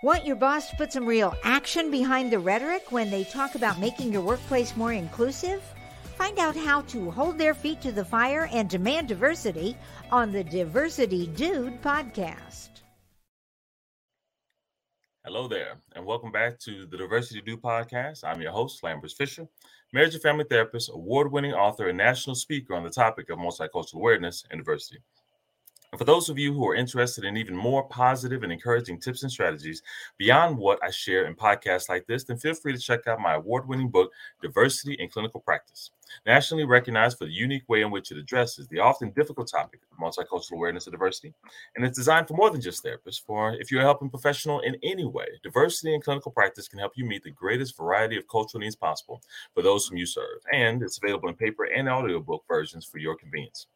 Want your boss to put some real action behind the rhetoric when they talk about making your workplace more inclusive? Find out how to hold their feet to the fire and demand diversity on the Diversity Dude podcast. Hello there, and welcome back to the Diversity Dude podcast. I'm your host, Lambers Fisher, marriage and family therapist, award winning author, and national speaker on the topic of multicultural awareness and diversity. And for those of you who are interested in even more positive and encouraging tips and strategies beyond what I share in podcasts like this, then feel free to check out my award winning book, Diversity in Clinical Practice. Nationally recognized for the unique way in which it addresses the often difficult topic of multicultural awareness and diversity. And it's designed for more than just therapists. For if you're a helping professional in any way, diversity in clinical practice can help you meet the greatest variety of cultural needs possible for those whom you serve. And it's available in paper and audiobook versions for your convenience.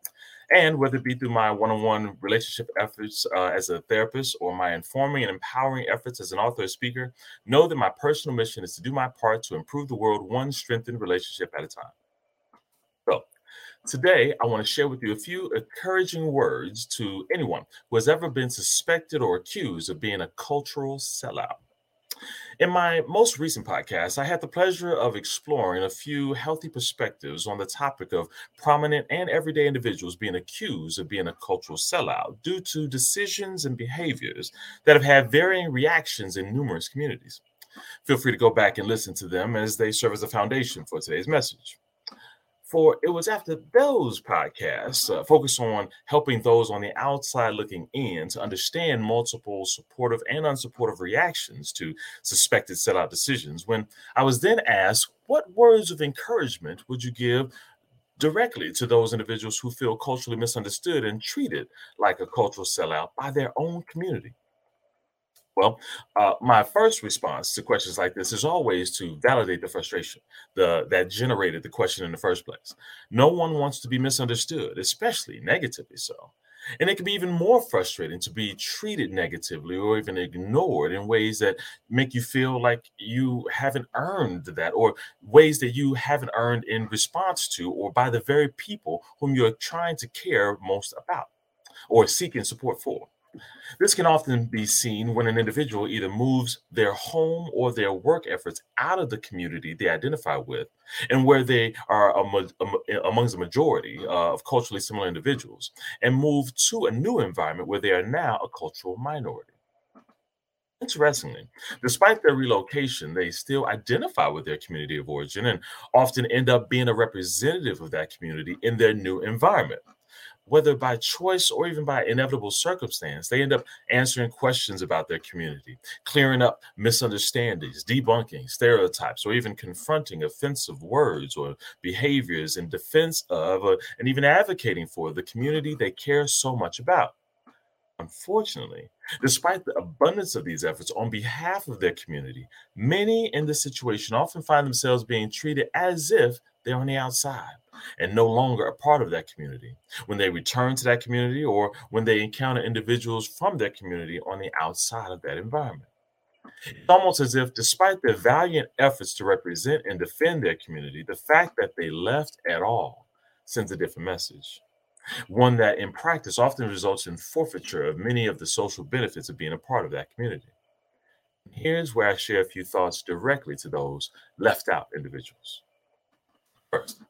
And whether it be through my one on one relationship efforts uh, as a therapist or my informing and empowering efforts as an author or speaker, know that my personal mission is to do my part to improve the world one strengthened relationship at a time. So, today I want to share with you a few encouraging words to anyone who has ever been suspected or accused of being a cultural sellout. In my most recent podcast, I had the pleasure of exploring a few healthy perspectives on the topic of prominent and everyday individuals being accused of being a cultural sellout due to decisions and behaviors that have had varying reactions in numerous communities. Feel free to go back and listen to them as they serve as a foundation for today's message for it was after those podcasts uh, focused on helping those on the outside looking in to understand multiple supportive and unsupportive reactions to suspected sellout decisions. When i was then asked what words of encouragement would you give directly to those individuals who feel culturally misunderstood and treated like a cultural sellout by their own community well, uh, my first response to questions like this is always to validate the frustration the, that generated the question in the first place. No one wants to be misunderstood, especially negatively so. And it can be even more frustrating to be treated negatively or even ignored in ways that make you feel like you haven't earned that, or ways that you haven't earned in response to, or by the very people whom you're trying to care most about or seeking support for. This can often be seen when an individual either moves their home or their work efforts out of the community they identify with, and where they are amongst the majority uh, of culturally similar individuals, and move to a new environment where they are now a cultural minority. Interestingly, despite their relocation, they still identify with their community of origin and often end up being a representative of that community in their new environment whether by choice or even by inevitable circumstance, they end up answering questions about their community, clearing up misunderstandings, debunking stereotypes, or even confronting offensive words or behaviors in defense of uh, and even advocating for the community they care so much about. Unfortunately, despite the abundance of these efforts on behalf of their community, many in this situation often find themselves being treated as if they're on the outside and no longer a part of that community. When they return to that community or when they encounter individuals from that community on the outside of that environment. It's almost as if, despite their valiant efforts to represent and defend their community, the fact that they left at all sends a different message. One that, in practice, often results in forfeiture of many of the social benefits of being a part of that community. Here's where I share a few thoughts directly to those left out individuals. First,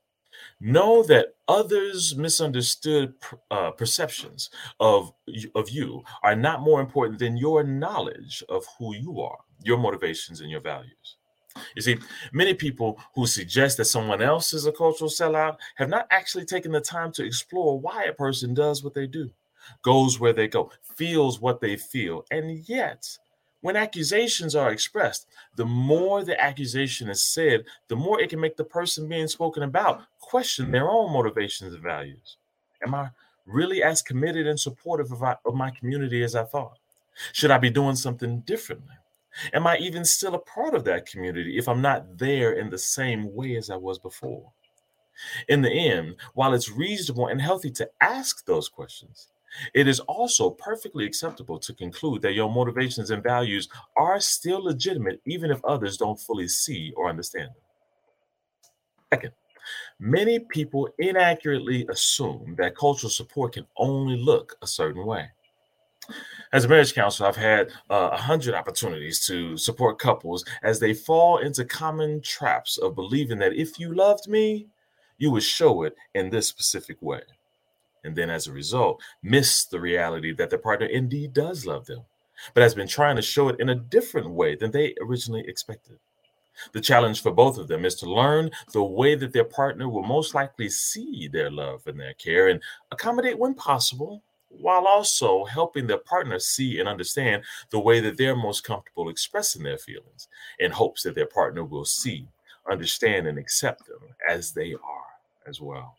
know that others' misunderstood uh, perceptions of, of you are not more important than your knowledge of who you are, your motivations, and your values. You see, many people who suggest that someone else is a cultural sellout have not actually taken the time to explore why a person does what they do, goes where they go, feels what they feel, and yet when accusations are expressed, the more the accusation is said, the more it can make the person being spoken about question their own motivations and values. Am I really as committed and supportive of, of my community as I thought? Should I be doing something differently? Am I even still a part of that community if I'm not there in the same way as I was before? In the end, while it's reasonable and healthy to ask those questions, it is also perfectly acceptable to conclude that your motivations and values are still legitimate, even if others don't fully see or understand them. Second, many people inaccurately assume that cultural support can only look a certain way. As a marriage counselor, I've had uh, a uh, hundred opportunities to support couples as they fall into common traps of believing that if you loved me, you would show it in this specific way. And then as a result, miss the reality that their partner indeed does love them, but has been trying to show it in a different way than they originally expected. The challenge for both of them is to learn the way that their partner will most likely see their love and their care and accommodate when possible while also helping their partner see and understand the way that they're most comfortable expressing their feelings in hopes that their partner will see, understand, and accept them as they are as well.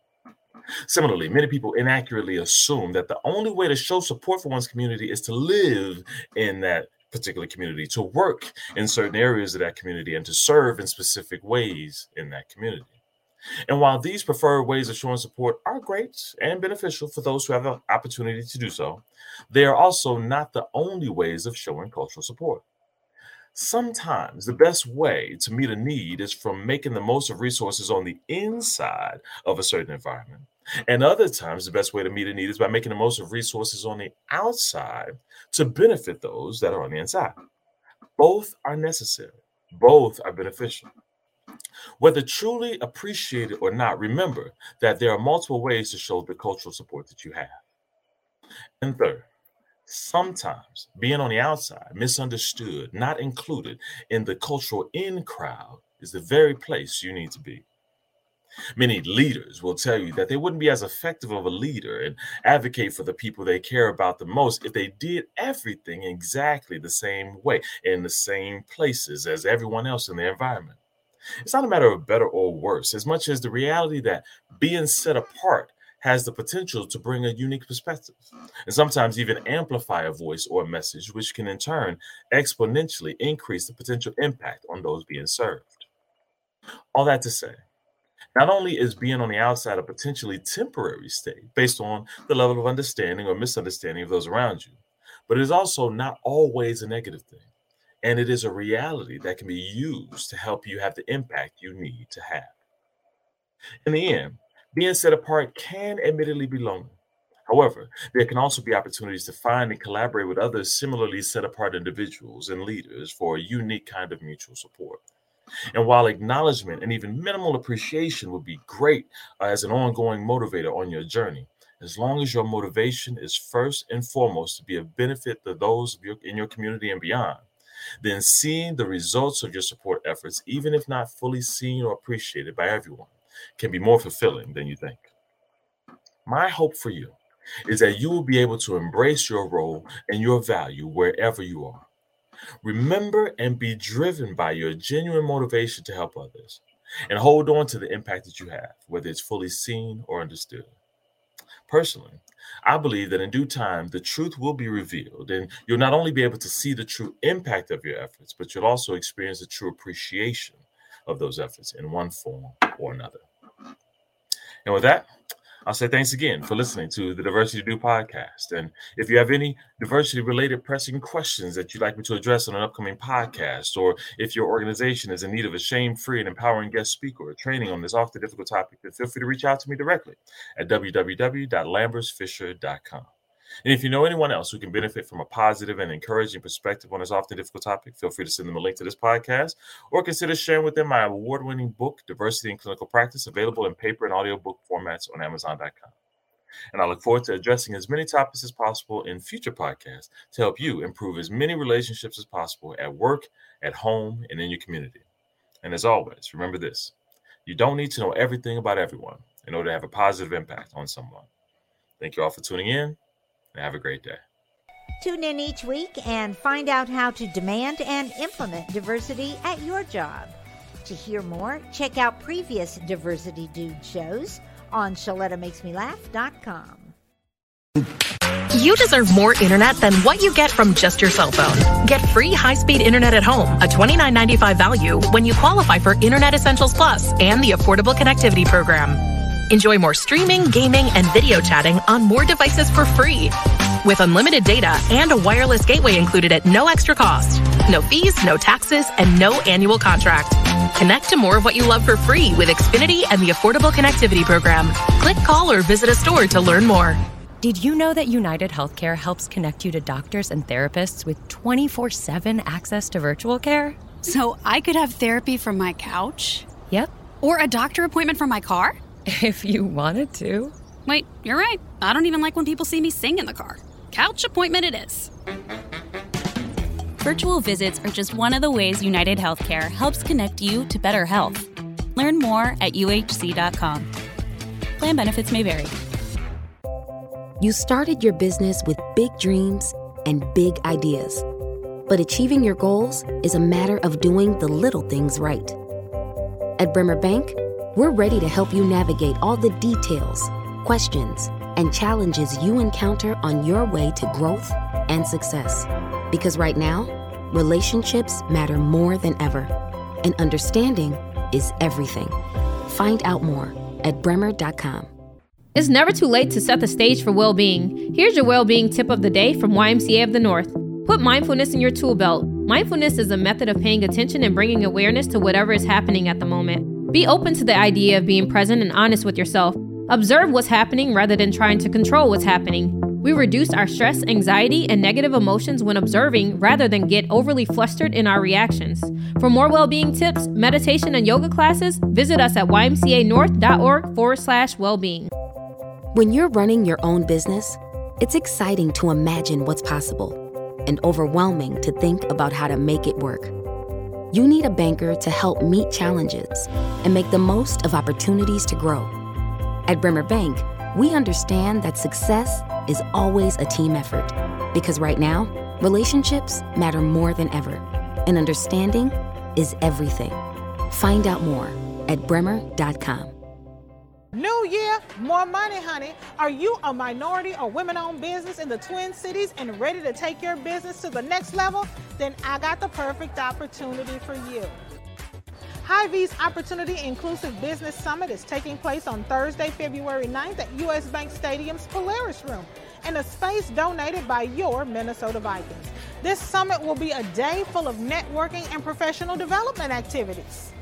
Similarly, many people inaccurately assume that the only way to show support for one's community is to live in that particular community, to work in certain areas of that community, and to serve in specific ways in that community. And while these preferred ways of showing support are great and beneficial for those who have the opportunity to do so, they are also not the only ways of showing cultural support. Sometimes the best way to meet a need is from making the most of resources on the inside of a certain environment. And other times, the best way to meet a need is by making the most of resources on the outside to benefit those that are on the inside. Both are necessary, both are beneficial. Whether truly appreciated or not, remember that there are multiple ways to show the cultural support that you have. And third, sometimes being on the outside, misunderstood, not included in the cultural in crowd is the very place you need to be. Many leaders will tell you that they wouldn't be as effective of a leader and advocate for the people they care about the most if they did everything exactly the same way in the same places as everyone else in their environment. It's not a matter of better or worse, as much as the reality that being set apart has the potential to bring a unique perspective and sometimes even amplify a voice or a message, which can in turn exponentially increase the potential impact on those being served. All that to say, not only is being on the outside a potentially temporary state based on the level of understanding or misunderstanding of those around you, but it is also not always a negative thing. And it is a reality that can be used to help you have the impact you need to have. In the end, being set apart can admittedly be lonely. However, there can also be opportunities to find and collaborate with others similarly set apart individuals and leaders for a unique kind of mutual support. And while acknowledgement and even minimal appreciation would be great uh, as an ongoing motivator on your journey, as long as your motivation is first and foremost to be of benefit to those in your community and beyond, then seeing the results of your support efforts, even if not fully seen or appreciated by everyone, can be more fulfilling than you think. My hope for you is that you will be able to embrace your role and your value wherever you are. Remember and be driven by your genuine motivation to help others and hold on to the impact that you have, whether it's fully seen or understood. Personally, I believe that in due time, the truth will be revealed, and you'll not only be able to see the true impact of your efforts, but you'll also experience the true appreciation of those efforts in one form or another. And with that, I'll say thanks again for listening to the Diversity Dude podcast. And if you have any diversity related pressing questions that you'd like me to address on an upcoming podcast, or if your organization is in need of a shame free and empowering guest speaker or training on this often difficult topic, then feel free to reach out to me directly at www.lambersfisher.com. And if you know anyone else who can benefit from a positive and encouraging perspective on this often difficult topic, feel free to send them a link to this podcast or consider sharing with them my award winning book, Diversity in Clinical Practice, available in paper and audiobook formats on Amazon.com. And I look forward to addressing as many topics as possible in future podcasts to help you improve as many relationships as possible at work, at home, and in your community. And as always, remember this you don't need to know everything about everyone in order to have a positive impact on someone. Thank you all for tuning in have a great day. Tune in each week and find out how to demand and implement diversity at your job. To hear more, check out previous Diversity Dude shows on ShalettaMakesMeLaugh.com. You deserve more internet than what you get from just your cell phone. Get free high-speed internet at home, a $29.95 value when you qualify for Internet Essentials Plus and the Affordable Connectivity Program. Enjoy more streaming, gaming, and video chatting on more devices for free. With unlimited data and a wireless gateway included at no extra cost. No fees, no taxes, and no annual contract. Connect to more of what you love for free with Xfinity and the Affordable Connectivity Program. Click, call, or visit a store to learn more. Did you know that United Healthcare helps connect you to doctors and therapists with 24 7 access to virtual care? So I could have therapy from my couch? Yep. Or a doctor appointment from my car? If you wanted to. Wait, you're right. I don't even like when people see me sing in the car. Couch appointment it is. Virtual visits are just one of the ways United Healthcare helps connect you to better health. Learn more at uhc.com. Plan benefits may vary. You started your business with big dreams and big ideas. But achieving your goals is a matter of doing the little things right. At Bremer Bank, we're ready to help you navigate all the details, questions, and challenges you encounter on your way to growth and success. Because right now, relationships matter more than ever, and understanding is everything. Find out more at bremer.com. It's never too late to set the stage for well being. Here's your well being tip of the day from YMCA of the North. Put mindfulness in your tool belt. Mindfulness is a method of paying attention and bringing awareness to whatever is happening at the moment. Be open to the idea of being present and honest with yourself. Observe what's happening rather than trying to control what's happening. We reduce our stress, anxiety, and negative emotions when observing rather than get overly flustered in our reactions. For more well being tips, meditation, and yoga classes, visit us at ymcanorth.org forward slash well being. When you're running your own business, it's exciting to imagine what's possible and overwhelming to think about how to make it work. You need a banker to help meet challenges and make the most of opportunities to grow. At Bremer Bank, we understand that success is always a team effort because right now, relationships matter more than ever, and understanding is everything. Find out more at bremer.com. New year, more money, honey. Are you a minority or women owned business in the Twin Cities and ready to take your business to the next level? Then I got the perfect opportunity for you. Hy-Vee's Opportunity Inclusive Business Summit is taking place on Thursday, February 9th at US Bank Stadium's Polaris Room in a space donated by your Minnesota Vikings. This summit will be a day full of networking and professional development activities.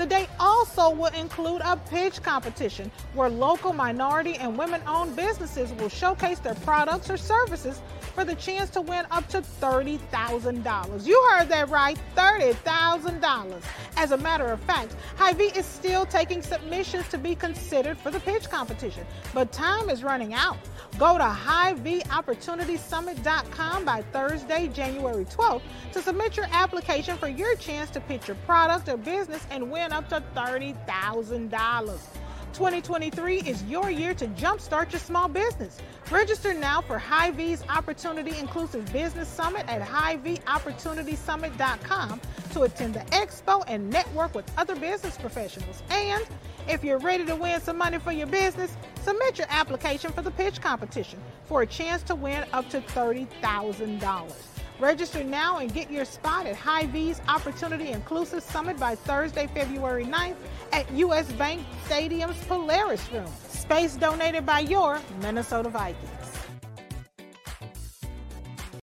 The day also will include a pitch competition where local minority and women owned businesses will showcase their products or services for the chance to win up to $30,000. You heard that right $30,000. As a matter of fact, Hy-Vee is still taking submissions to be considered for the pitch competition, but time is running out. Go to HyVeeOpportunitySummit.com by Thursday, January 12th to submit your application for your chance to pitch your product or business and win up to $30,000. 2023 is your year to jumpstart your small business. Register now for Hy-Vee's Opportunity Inclusive Business Summit at HyVeeOpportunitySummit.com to attend the expo and network with other business professionals. And if you're ready to win some money for your business, submit your application for the pitch competition for a chance to win up to $30,000. Register now and get your spot at Hy-Vee's Opportunity Inclusive Summit by Thursday, February 9th at US Bank Stadium's Polaris Room. Space donated by your Minnesota Vikings.